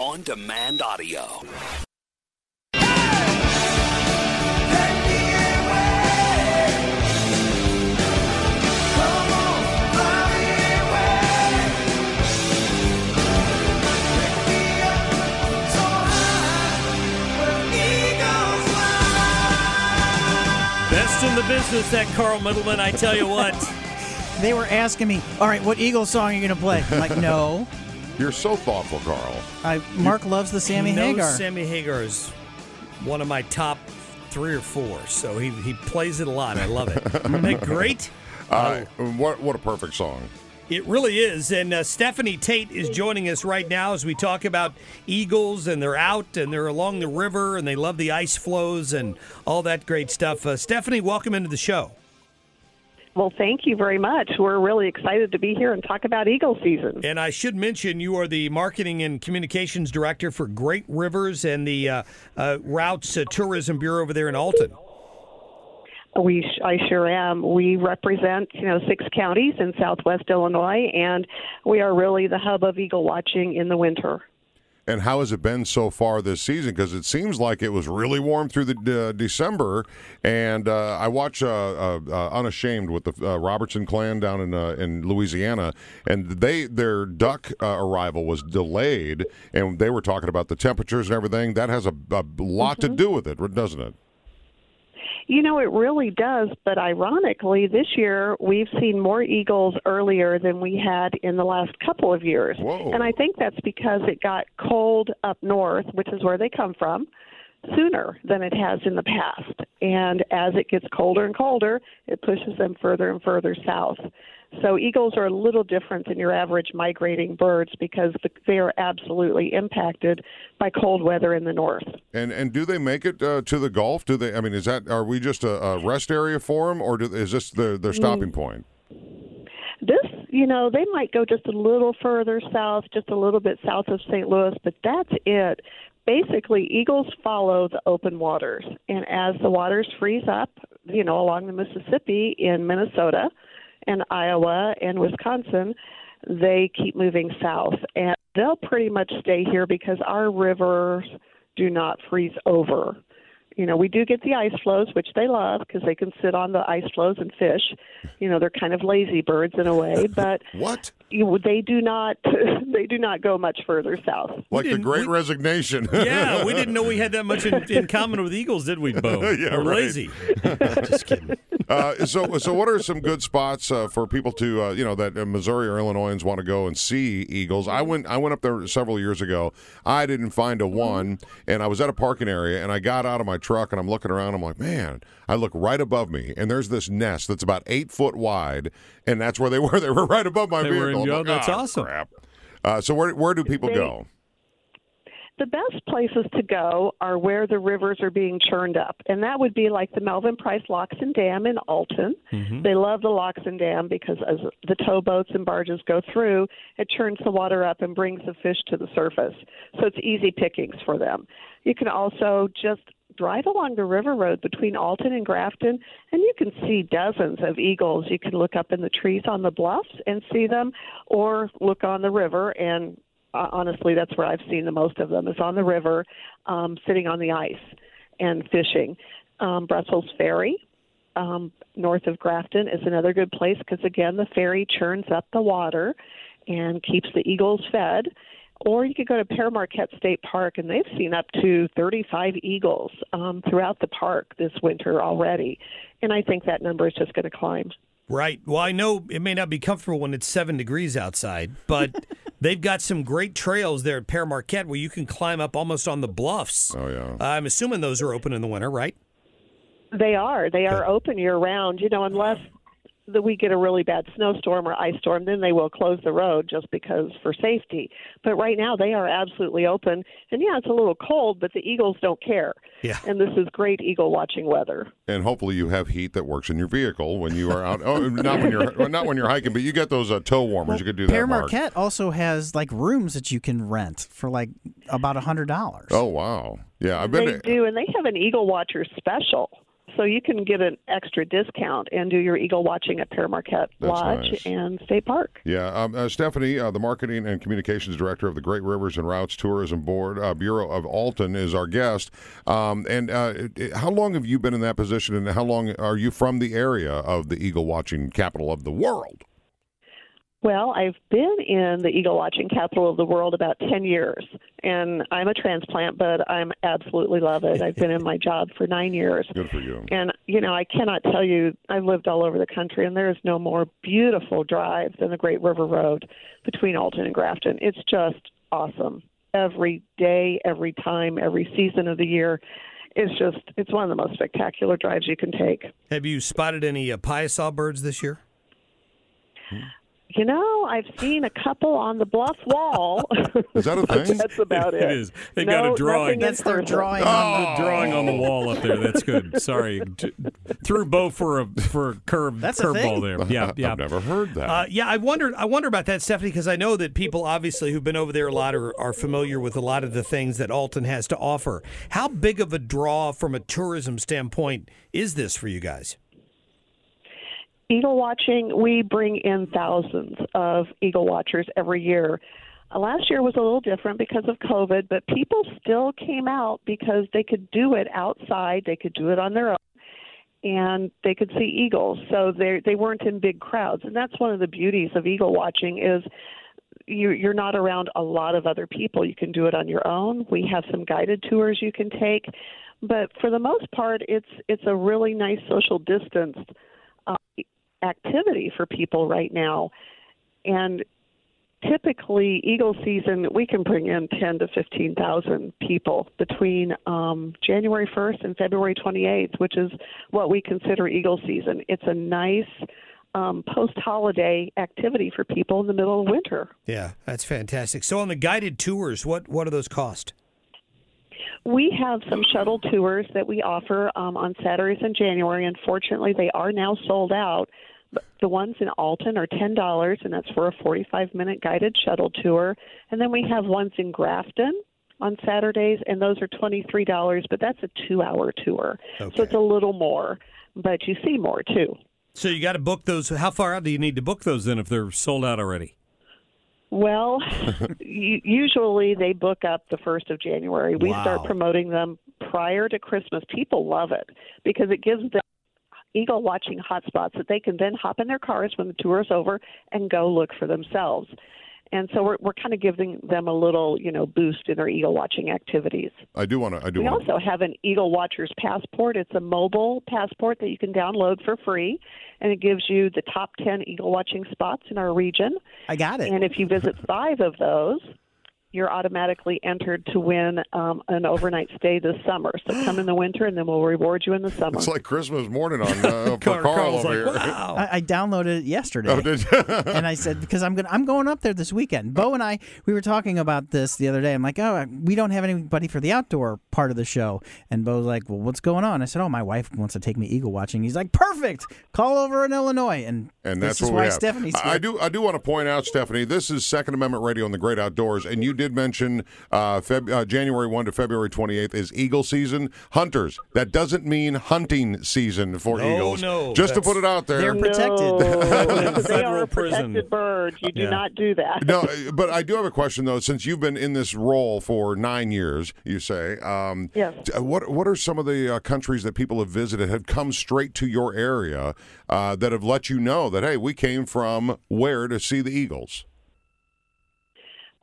On demand audio. Best in the business, that Carl Middleman. I tell you what. They were asking me, all right, what Eagles song are you going to play? I'm like, no. You're so thoughtful, Carl. I, Mark loves the Sammy he knows Hagar. Sammy Hagar is one of my top three or four, so he, he plays it a lot. I love it. Isn't that great? Uh, what what a perfect song. It really is. And uh, Stephanie Tate is joining us right now as we talk about Eagles and they're out and they're along the river and they love the ice floes and all that great stuff. Uh, Stephanie, welcome into the show. Well, thank you very much. We're really excited to be here and talk about Eagle season. And I should mention you are the marketing and communications director for Great Rivers and the uh, uh, Routes uh, Tourism Bureau over there in Alton. We, I sure am. We represent, you know, six counties in Southwest Illinois, and we are really the hub of eagle watching in the winter. And how has it been so far this season? Because it seems like it was really warm through the uh, December. And uh, I watch uh, uh, uh, Unashamed with the uh, Robertson clan down in in Louisiana, and they their duck arrival was delayed, and they were talking about the temperatures and everything. That has a, a lot Mm-hmm. to do with it, doesn't it? You know, it really does, but ironically, this year we've seen more eagles earlier than we had in the last couple of years. Whoa. And I think that's because it got cold up north, which is where they come from, sooner than it has in the past. And as it gets colder and colder, it pushes them further and further south. So eagles are a little different than your average migrating birds because the, they are absolutely impacted by cold weather in the north. And and do they make it uh, to the Gulf? Do they? I mean, is that are we just a, a rest area for them, or do, is this their their stopping point? This, you know, they might go just a little further south, just a little bit south of St. Louis, but that's it. Basically, eagles follow the open waters, and as the waters freeze up, you know, along the Mississippi in Minnesota and Iowa and Wisconsin, they keep moving south, and they'll pretty much stay here because our rivers do not freeze over. You know, we do get the ice floes, which they love because they can sit on the ice floes and fish. You know, they're kind of lazy birds in a way, but What? you, they do not they do not go much further south. Like the Great we- Resignation? Yeah, we didn't know we had that much in, in common with Eagles, did we, Bo? Yeah, We're right. lazy. Just kidding. Uh, so, so what are some good spots uh, for people to, uh, you know, that uh, Missouri or Illinoisans want to go and see Eagles? I went, I went up there several years ago. I didn't find a one, and I was at a parking area, and I got out of my truck, and I'm looking around. I'm like, man, I look right above me, and there's this nest that's about eight foot wide, and that's where they were. They were right above my They were in- vehicle. I'm yeah, like, that's "Ah, awesome." Crap. Uh, so where where do people They- go? The best places to go are where the rivers are being churned up, and that would be like the Melvin Price Locks and Dam in Alton. Mm-hmm. They love the locks and dam because as the towboats and barges go through, it churns the water up and brings the fish to the surface. So it's easy pickings for them. You can also just drive along the river road between Alton and Grafton, and you can see dozens of eagles. You can look up in the trees on the bluffs and see them, or look on the river and honestly, that's where I've seen the most of them is on the river, um, sitting on the ice and fishing. Um, Brussels Ferry, um, north of Grafton, is another good place because, again, the ferry churns up the water and keeps the eagles fed. Or you could go to Pere Marquette State Park, and they've seen up to 35 eagles um, throughout the park this winter already. And I think that number is just going to climb. Right. Well, I know it may not be comfortable when it's seven degrees outside, but they've got some great trails there at Pere Marquette where you can climb up almost on the bluffs. Oh yeah. I'm assuming those are open in the winter, right? They are. They are open year round. You know, unless that we get a really bad snowstorm or ice storm, then they will close the road just because for safety. But right now they are absolutely open. And yeah, it's a little cold, but the eagles don't care. Yeah. And this is great eagle watching weather. And hopefully you have heat that works in your vehicle when you are out. Oh, not when you're not when you're hiking, but you get those uh, toe warmers. you could do that. Pere Mark. Marquette also has like rooms that you can rent for like about a hundred dollars. Oh wow. Yeah, I've been. They to- do, and they have an eagle watcher special. So you can get an extra discount and do your eagle watching at Pere Marquette That's Lodge nice. and State Park. Yeah, um, uh, Stephanie, uh, the marketing and communications director of the Great Rivers and Routes Tourism Board uh, Bureau of Alton, is our guest. Um, and uh, how long have you been in that position, and how long are you from the area of the eagle watching capital of the world? Well, I've been in the eagle watching capital of the world about 10 years, and I'm a transplant, but I'm absolutely love it. I've been in my job for nine years. Good for you. And, you know, I cannot tell you, I've lived all over the country, and there is no more beautiful drive than the Great River Road between Alton and Grafton. It's just awesome. Every day, every time, every season of the year. It's just, it's one of the most spectacular drives you can take. Have you spotted any uh, Piasa birds this year? You know, I've seen a couple on the bluff wall. Is that a thing? That's about it. It is. They no, got a drawing. nothing in That's their person. drawing. The drawing on the wall up there. That's good. Sorry, threw Bo for a for a curve That's a curveball thing? there. Yeah, yeah. I've never heard that. Uh, yeah, I wondered. I wonder about that, Stephanie, because I know that people obviously who've been over there a lot are, are familiar with a lot of the things that Alton has to offer. How big of a draw from a tourism standpoint is this for you guys? Eagle watching, we bring in thousands of eagle watchers every year. Uh, last year was a little different because of COVID, but people still came out because they could do it outside, they could do it on their own, and they could see eagles. So they they weren't in big crowds, and that's one of the beauties of eagle watching is you, you're not around a lot of other people. You can do it on your own. We have some guided tours you can take, but for the most part, it's it's a really nice social distance activity for people right now. And typically, eagle season, we can bring in 10 to 15,000 people between um, January 1st and February 28th, which is what we consider eagle season. It's a nice um, post holiday activity for people in the middle of winter. Yeah, that's fantastic. So on the guided tours, what what do those cost? We have some shuttle tours that we offer um, on Saturdays in January. Unfortunately, they are now sold out. The ones in Alton are ten dollars, and that's for a forty-five minute guided shuttle tour. And then we have ones in Grafton on Saturdays, and those are twenty-three dollars. But that's a two-hour tour, Okay. so it's a little more, but you see more too. So you got to book those. How far out do you need to book? Those then if they're sold out already. Well, usually they book up the first of January. We Wow. start promoting them prior to Christmas. People love it because it gives them eagle watching hotspots that they can then hop in their cars when the tour is over and go look for themselves. And so we're we're kind of giving them a little, you know, boost in their eagle watching activities. I do want to. I do We want. also have an Eagle Watchers passport. It's a mobile passport that you can download for free, and it gives you the top 10 eagle watching spots in our region. I got it. And if you visit five of those, you're automatically entered to win um, an overnight stay this summer. So come in the winter, and then we'll reward you in the summer. It's like Christmas morning on uh, Carl- Carl over like, here. wow. I, I downloaded it yesterday. Oh, did you? and I said because I'm gonna I'm going up there this weekend. Bo and I we were talking about this the other day. I'm like, oh, we don't have anybody for the outdoor part of the show. And Bo's like, well, what's going on? I said, oh, my wife wants to take me eagle watching. He's like, perfect. Call over in Illinois, and And this that's is what why we have. Stephanie's I here. I do. I do want to point out, Stephanie. This is Second Amendment Radio in the Great Outdoors, and you did did mention uh, Feb- uh, January 1 to February 28th is eagle season. Hunters, that doesn't mean hunting season for No, eagles. no, Just to put it out there. They're protected. No, they are prison. protected birds. You do Yeah. not do that. no, but I do have a question though. Since you've been in this role for nine years, you say, um, Yes. What What are some of the uh, countries that people have visited have come straight to your area uh, that have let you know that hey, we came from where to see the eagles?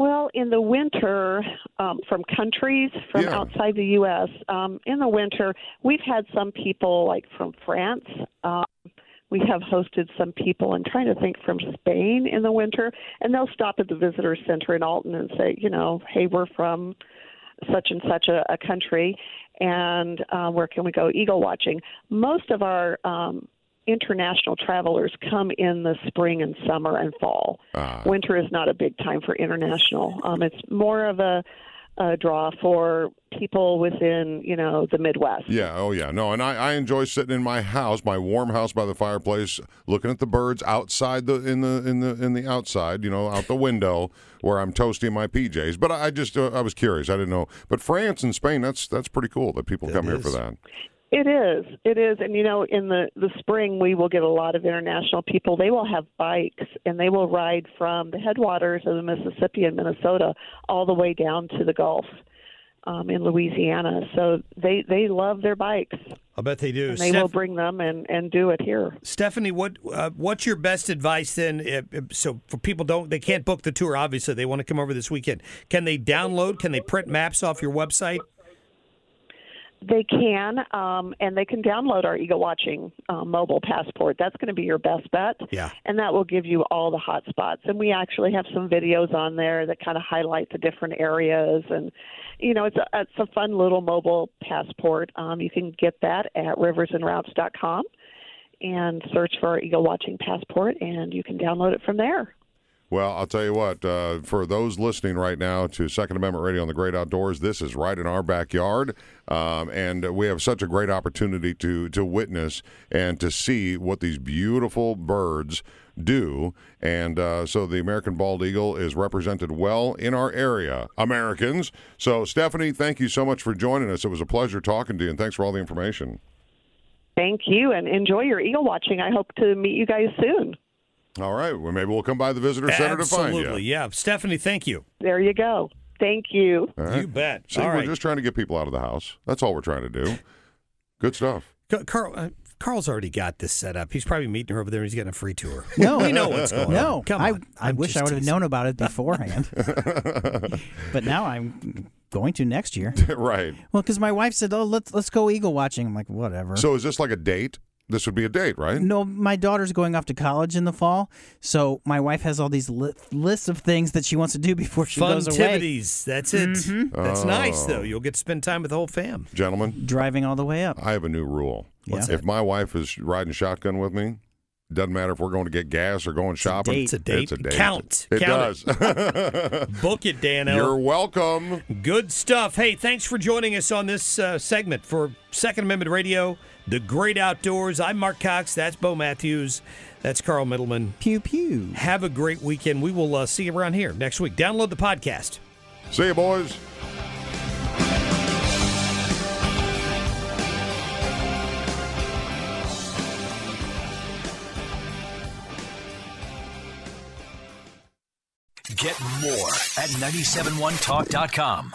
Well, in the winter, um, from countries from Yeah. outside the U.S., um, in the winter, we've had some people like from France. Um, we have hosted some people, and trying to think from Spain in the winter, and they'll stop at the visitor center in Alton and say, you know, hey, we're from such and such a, a country, and uh, where can we go eagle watching? Most of our um, international travelers come in the spring and summer and fall. Ah. Winter is not a big time for international. Um, it's more of a, a draw for people within, you know, the Midwest. Yeah, oh yeah, no, and I, I enjoy sitting in my house, my warm house by the fireplace, looking at the birds outside the in the in the in the outside, you know, out the window where I'm toasting my PJs. But I I just uh, I was curious, I didn't know. But France and Spain, that's that's pretty cool that people come here for that. It is. It is. And you know, in the the spring we will get a lot of international people. They will have bikes and they will ride from the headwaters of the Mississippi in Minnesota all the way down to the Gulf um, in Louisiana. So they they love their bikes I bet they do. and they Steph- will bring them and and do it here. Stephanie, what uh, what's your best advice then? If, if- so for people don't they can't book the tour. Obviously, they want to come over this weekend. Can they download? Can they print maps off your website? They can, um, and they can download our Eagle Watching uh, mobile passport. That's going to be your best bet. Yeah. And that will give you all the hot spots. And we actually have some videos on there that kind of highlight the different areas. And, you know, it's a, it's a fun little mobile passport. Um, you can get that at riversandroutes.com and search for our Eagle Watching passport, and you can download it from there. Well, I'll tell you what, uh, for those listening right now to Second Amendment Radio on the Great Outdoors, this is right in our backyard. Um, and we have such a great opportunity to, to witness and to see what these beautiful birds do. And uh, so the American bald eagle is represented well in our area, Americans. So, Stephanie, thank you so much for joining us. It was a pleasure talking to you, and thanks for all the information. Thank you, and enjoy your Eagle Watching. I hope to meet you guys soon. All right. Well, maybe we'll come by the visitor center to find you. Absolutely, yeah. Stephanie, thank you. There you go. Thank you. All right. You bet. See, All we're right. just trying to get people out of the house. That's all we're trying to do. Good stuff. Ca- Carl, uh, Carl's already got this set up. He's probably meeting her over there. and He's getting a free tour. No, we know what's going no. on. Come I, on. I I'm wish I just would have teasing. known about it beforehand. but now I'm going to next year. right. Well, because my wife said, "Oh, let's let's go eagle watching." I'm like, whatever. So is this like a date? This would be a date, right? no, my daughter's going off to college in the fall, so my wife has all these li- lists of things that she wants to do before she Fun goes away. activities. That's it. Mm-hmm. That's nice, Oh. though. You'll get to spend time with the whole fam. Gentlemen, Driving all the way up. I have a new rule. What's If my wife is riding shotgun with me, doesn't matter if we're going to get gas or going shopping. date. It's a date. It's a date. Count. It Count does. Book it, Danno. You're welcome. Good stuff. Hey, thanks for joining us on this uh, segment for Second Amendment Radio, The Great Outdoors. I'm Mark Cox. That's Bo Matthews. That's Carl Middleman. Pew pew. Have a great weekend. We will uh, see you around here next week. Download the podcast. See you, boys. Get more at 971talk.com.